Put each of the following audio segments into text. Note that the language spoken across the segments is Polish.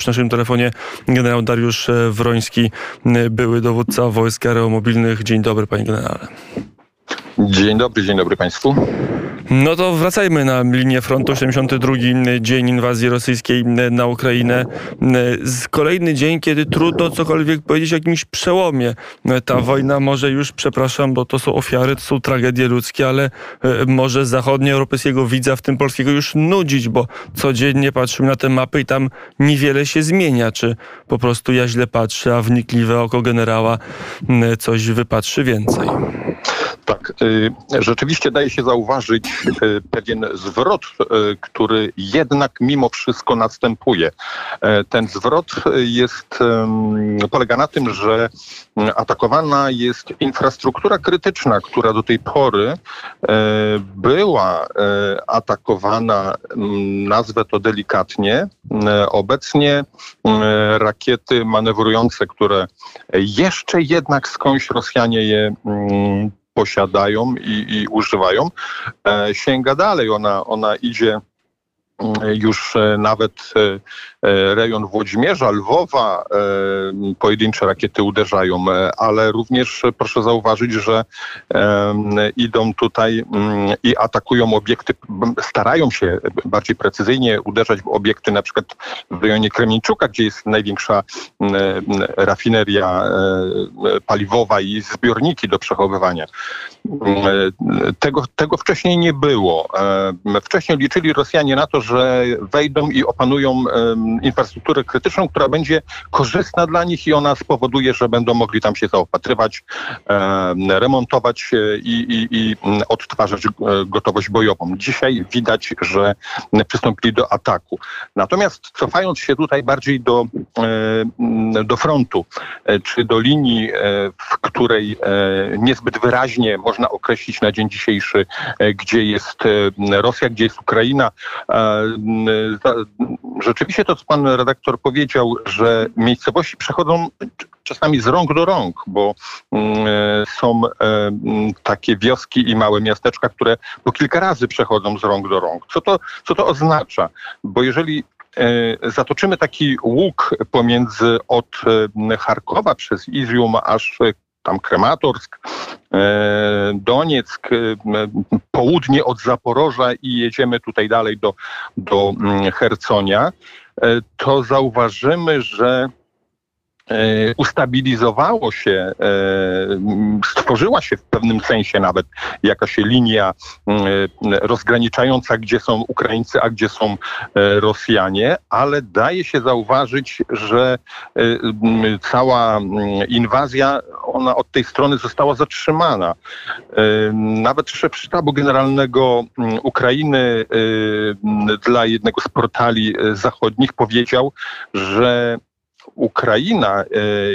Przy naszym telefonie generał Dariusz e, Wroński, były dowódca wojsk aeromobilnych. Dzień dobry, panie generale. Dzień dobry, dzień dobry państwu. No to wracajmy na linię frontu. 72 dzień inwazji rosyjskiej na Ukrainę. Kolejny dzień, kiedy trudno cokolwiek powiedzieć o jakimś przełomie. Ta wojna może już, przepraszam, bo to są ofiary, to są tragedie ludzkie, ale e, może zachodnioeuropejskiego widza, w tym polskiego, już nudzić, bo codziennie patrzymy na te mapy i tam niewiele się zmienia. Czy po prostu ja źle patrzę, a wnikliwe oko generała coś wypatrzy więcej? Tak, y, rzeczywiście daje się zauważyć y, pewien zwrot, y, który jednak mimo wszystko następuje. Ten zwrot jest, polega na tym, że atakowana jest infrastruktura krytyczna, która do tej pory była atakowana, nazwę to delikatnie. Obecnie rakiety manewrujące, które jeszcze jednak skądś Rosjanie je posiadają i, i używają, e, sięga dalej. Ona, ona idzie już e, nawet e, e, rejon Włodzimierza, Lwowa, pojedyncze rakiety uderzają, ale również proszę zauważyć, że idą tutaj mm, i atakują obiekty, starają się bardziej precyzyjnie uderzać w obiekty na przykład w rejonie Kremieńczuka, gdzie jest największa rafineria paliwowa i zbiorniki do przechowywania. Tego, tego wcześniej nie było. Wcześniej liczyli Rosjanie na to, że wejdą i opanują infrastrukturę krytyczną, która będzie korzystna dla nich i ona spowoduje, że będą mogli tam się zaopatrywać, remontować i, i, i odtwarzać e, gotowość bojową. Dzisiaj widać, że przystąpili do ataku. Natomiast cofając się tutaj bardziej do, do frontu, e, czy do linii, e, w której niezbyt wyraźnie można określić na dzień dzisiejszy, gdzie jest Rosja, gdzie jest Ukraina, rzeczywiście to, co pan redaktor powiedział, że miejscowości przechodzą czasami z rąk do rąk, bo są e, takie wioski i małe miasteczka, które po kilka razy przechodzą z rąk do rąk. Co to, co to oznacza? Bo jeżeli e, zatoczymy taki łuk pomiędzy od e, Charkowa przez Izjum aż tam Krematorsk, e, Donieck, e, południe od Zaporoża i jedziemy tutaj dalej do, do mm, Herconia, e, to zauważymy, że ustabilizowało się, e, stworzyła się w pewnym sensie nawet jakaś linia rozgraniczająca, gdzie są Ukraińcy, a gdzie są e, Rosjanie, ale daje się zauważyć, że cała inwazja, ona od tej strony została zatrzymana. Nawet szef sztabu generalnego Ukrainy dla jednego z portali zachodnich powiedział, że Ukraina e,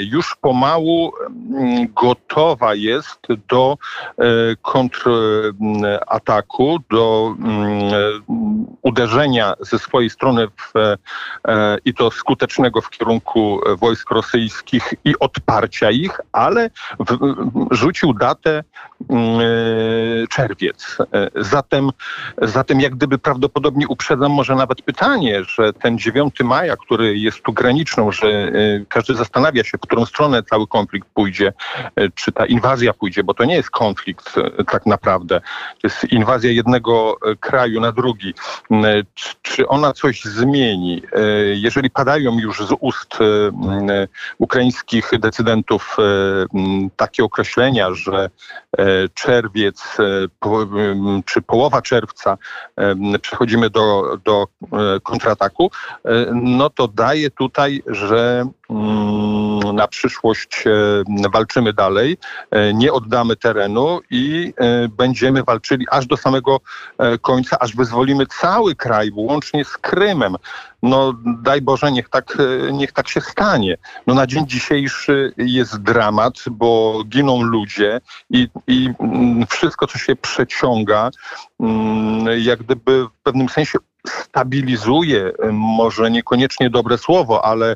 już pomału mm, gotowa jest do e, kontrataku, do mm, uderzenia ze swojej strony w, e, i to skutecznego w kierunku wojsk rosyjskich i odparcia ich, ale w, rzucił datę mm, czerwiec. Zatem, zatem jak gdyby prawdopodobnie uprzedzam może nawet pytanie, że ten 9 maja, który jest tu graniczną, że każdy zastanawia się, w którą stronę cały konflikt pójdzie, y, czy ta inwazja pójdzie, bo to nie jest konflikt y, tak naprawdę. To jest inwazja jednego kraju na drugi. Czy ona coś zmieni? Jeżeli padają już z ust ukraińskich decydentów takie określenia, że czerwiec czy połowa czerwca przechodzimy do, do kontrataku, no to daje tutaj, że Mm, na przyszłość e, walczymy dalej, e, nie oddamy terenu i e, będziemy walczyli aż do samego końca, aż wyzwolimy cały kraj, łącznie z Krymem. No daj Boże, niech tak, niech tak się stanie. No na dzień dzisiejszy jest dramat, bo giną ludzie i, i mm, wszystko, co się przeciąga, mm, jak gdyby w pewnym sensie stabilizuje, może niekoniecznie dobre słowo, ale e,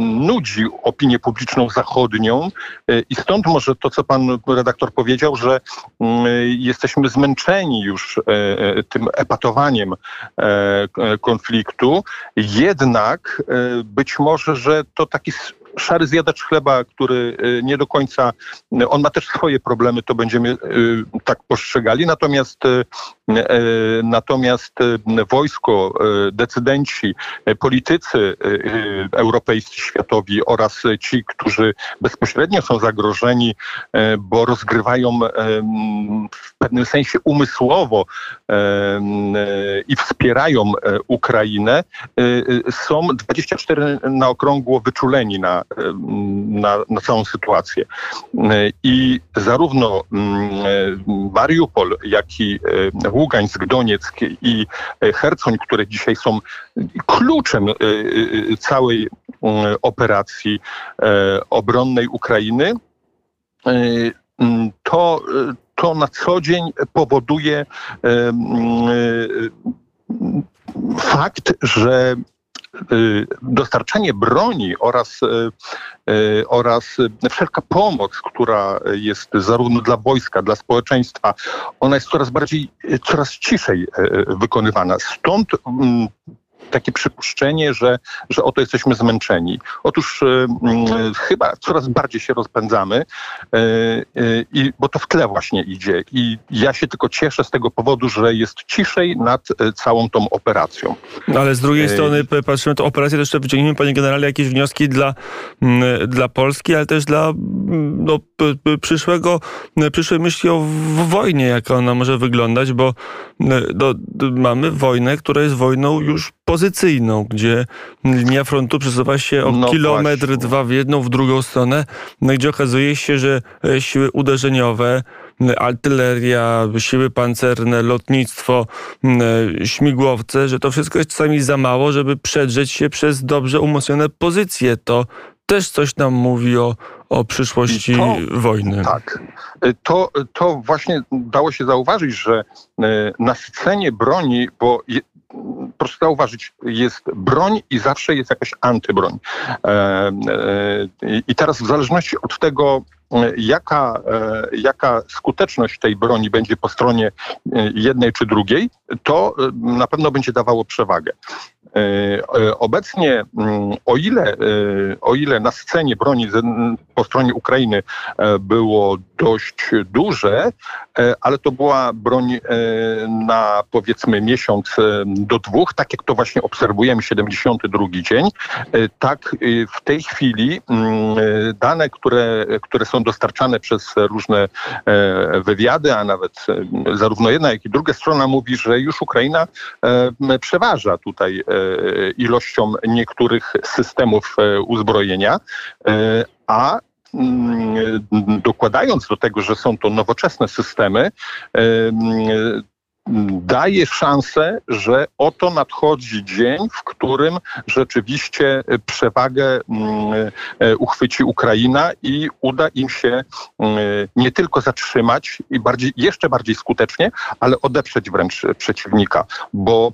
nudzi opinię publiczną zachodnią e, i stąd może to, co pan redaktor powiedział, że mm, jesteśmy zmęczeni już e, tym epatowaniem konfliktu. Jednak być może, że to taki szary zjadacz chleba, który y, nie do końca, y, on ma też swoje problemy, to będziemy y, tak postrzegali, natomiast natomiast wojsko, decydenci, politycy europejscy, światowi oraz ci, którzy bezpośrednio są zagrożeni, bo rozgrywają w pewnym sensie umysłowo i wspierają Ukrainę, są 24 na okrągło wyczuleni na na, na, całą sytuację. I zarówno mm, Mariupol, jak i e, Ługańsk, Donieck i Hercoń, które dzisiaj są kluczem e, e, całej operacji obronnej Ukrainy, to, to na co dzień powoduje fakt, że dostarczanie broni oraz, y, y, oraz wszelka pomoc, która jest zarówno dla wojska, dla społeczeństwa, ona jest coraz bardziej, coraz ciszej wykonywana. Stąd mm, takie przypuszczenie, że, że oto jesteśmy zmęczeni. Otóż y, y, chyba coraz bardziej się rozpędzamy, y, i, bo to w tle właśnie idzie. I ja się tylko cieszę z tego powodu, że jest ciszej nad całą tą operacją. No, ale z drugiej strony patrzymy to operację, to jeszcze wyciągnijmy, panie generale, jakieś wnioski dla, dla Polski, ale też dla no, przyszłego, przyszłej myśli o wojnie, jak ona może wyglądać, bo do, do, mamy wojnę, która jest wojną już pozycyjną, gdzie linia frontu przesuwa się o no kilometr, właśnie. dwa w jedną, w drugą stronę, no gdzie okazuje się, że e, siły uderzeniowe, artyleria, siły pancerne, lotnictwo, e, śmigłowce, że to wszystko jest czasami za mało, żeby przedrzeć się przez dobrze umocnione pozycje. To też coś nam mówi o, o przyszłości to, wojny. Tak. To, to właśnie dało się zauważyć, że e, na scenie broni, bo proszę zauważyć, jest broń i zawsze jest jakaś antybroń. E, e, I teraz w zależności od tego, jaka, jaka skuteczność tej broni będzie po stronie jednej czy drugiej, to na pewno będzie dawało przewagę. E, obecnie, mm, o ile, e, o ile na scenie broni po stronie Ukrainy e, było dość duże, ale to była broń na powiedzmy miesiąc do dwóch, tak jak to właśnie obserwujemy 72 dzień, tak w tej chwili mm, dane, które, które są dostarczane przez różne wywiady, a nawet zarówno jedna, jak i druga strona mówi, że już Ukraina przeważa tutaj ilością niektórych systemów e, uzbrojenia, e, a mm, dokładając do tego, że są to nowoczesne systemy, e, daje szansę, że oto nadchodzi dzień, w którym rzeczywiście przewagę uchwyci Ukraina i uda im się nie tylko zatrzymać i bardziej, jeszcze bardziej skutecznie, ale odeprzeć wręcz przeciwnika, bo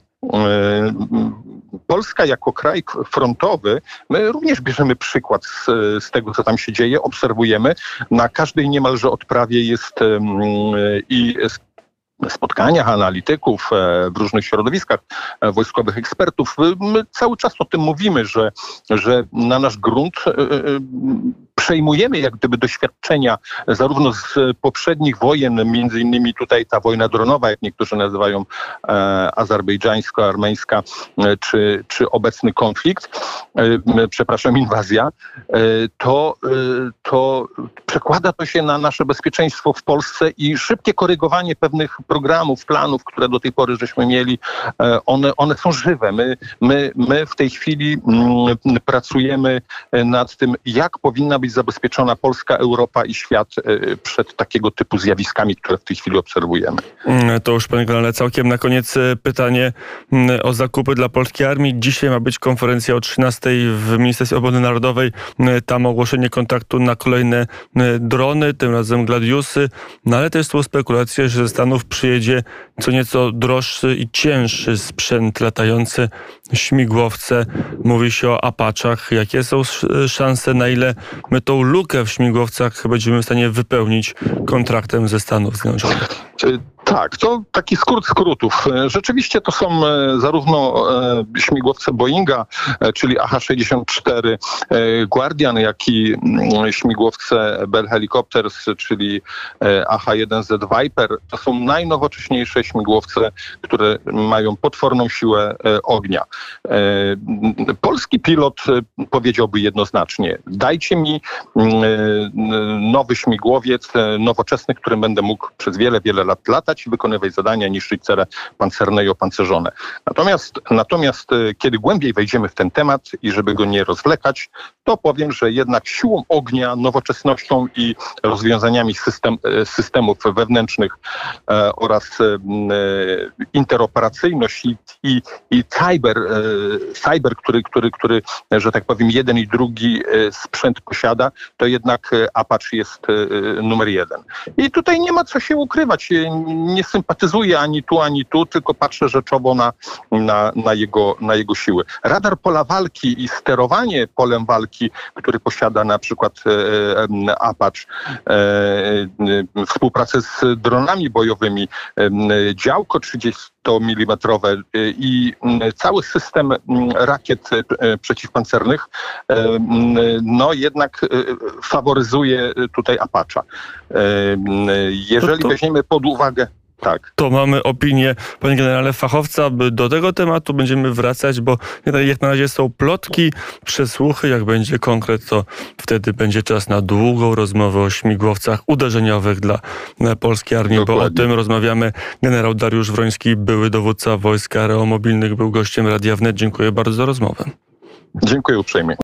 Polska jako kraj frontowy, my również bierzemy przykład z, z, tego, co tam się dzieje, obserwujemy. Na każdej niemalże odprawie jest i spotkaniach analityków e, w różnych środowiskach e, wojskowych ekspertów. My cały czas o tym mówimy, że, że na nasz grunt e, przejmujemy jak gdyby doświadczenia zarówno z poprzednich wojen, między innymi tutaj ta wojna dronowa, jak niektórzy nazywają e, azerbejdżańsko-armeńska, e, czy, czy obecny konflikt, e, przepraszam, inwazja, e, to, e, to przekłada to się na nasze bezpieczeństwo w Polsce i szybkie korygowanie pewnych programów, planów, które do tej pory żeśmy mieli, e, one, one są żywe. My, my, my w tej chwili mm, pracujemy nad tym, jak powinna być zabezpieczona Polska, Europa i świat e, przed takiego typu zjawiskami, które w tej chwili obserwujemy. Mm, To już panie generale, całkiem na koniec e, pytanie mm, o zakupy dla polskiej armii. Dzisiaj ma być konferencja o 13 w Ministerstwie Obrony Narodowej. Tam ogłoszenie kontaktu na kolejne drony, tym razem Gladiusy. No ale też są spekulacje, że ze Stanów przyjedzie co nieco droższy i cięższy sprzęt latający, śmigłowce. Mówi się o Apachach. Jakie są sz- szanse, na ile my tą lukę w śmigłowcach będziemy w stanie wypełnić kontraktem ze Stanów Zjednoczonych? Tak, to taki skrót skrótów. E, Rzeczywiście to są e, zarówno e, śmigłowce Boeinga, czyli AH-64 e, Guardian, jak i mm, śmigłowce Bell Helicopters, czyli e, AH-1Z Viper. To są najnowocześniejsze śmigłowce, które mają potworną siłę ognia. E, Polski pilot e, powiedziałby jednoznacznie, dajcie mi e, nowy śmigłowiec, nowoczesny, którym będę mógł przez wiele, wiele lat latać i wykonywać zadania, niszczyć cele pancerne i opancerzone. Natomiast, natomiast kiedy głębiej wejdziemy w ten temat i żeby go nie rozwlekać, to powiem, że jednak siłą ognia, nowoczesnością i rozwiązaniami system, systemów wewnętrznych oraz interoperacyjność i, i, i cyber, cyber który, który, który, e, że tak powiem, jeden i drugi e, sprzęt posiada, to jednak e, Apache jest e, numer jeden. I tutaj nie ma co się ukrywać. E, Nie sympatyzuję ani tu, ani tu, tylko patrzę rzeczowo na, na, na, jego, na jego siły. Radar pola walki i sterowanie polem walki, który posiada na przykład e, e, Apache, e, e, współpracę z dronami bojowymi, e, działko 30 mm i m, cały system m, rakiet przeciwpancernych no jednak faworyzuje tutaj Apache. M, Jeżeli To- to- weźmiemy pod uwagę tak. To mamy opinię, panie generale, fachowca. by Do tego tematu będziemy wracać, bo jak na razie są plotki, przesłuchy. Jak będzie konkret, to wtedy będzie czas na długą rozmowę o śmigłowcach uderzeniowych dla e, polskiej armii, bo o Dokładnie. tym rozmawiamy. Generał Dariusz Wroński, były dowódca wojsk aeromobilnych, był gościem Radia Wnet. Dziękuję bardzo za rozmowę. Dziękuję uprzejmie.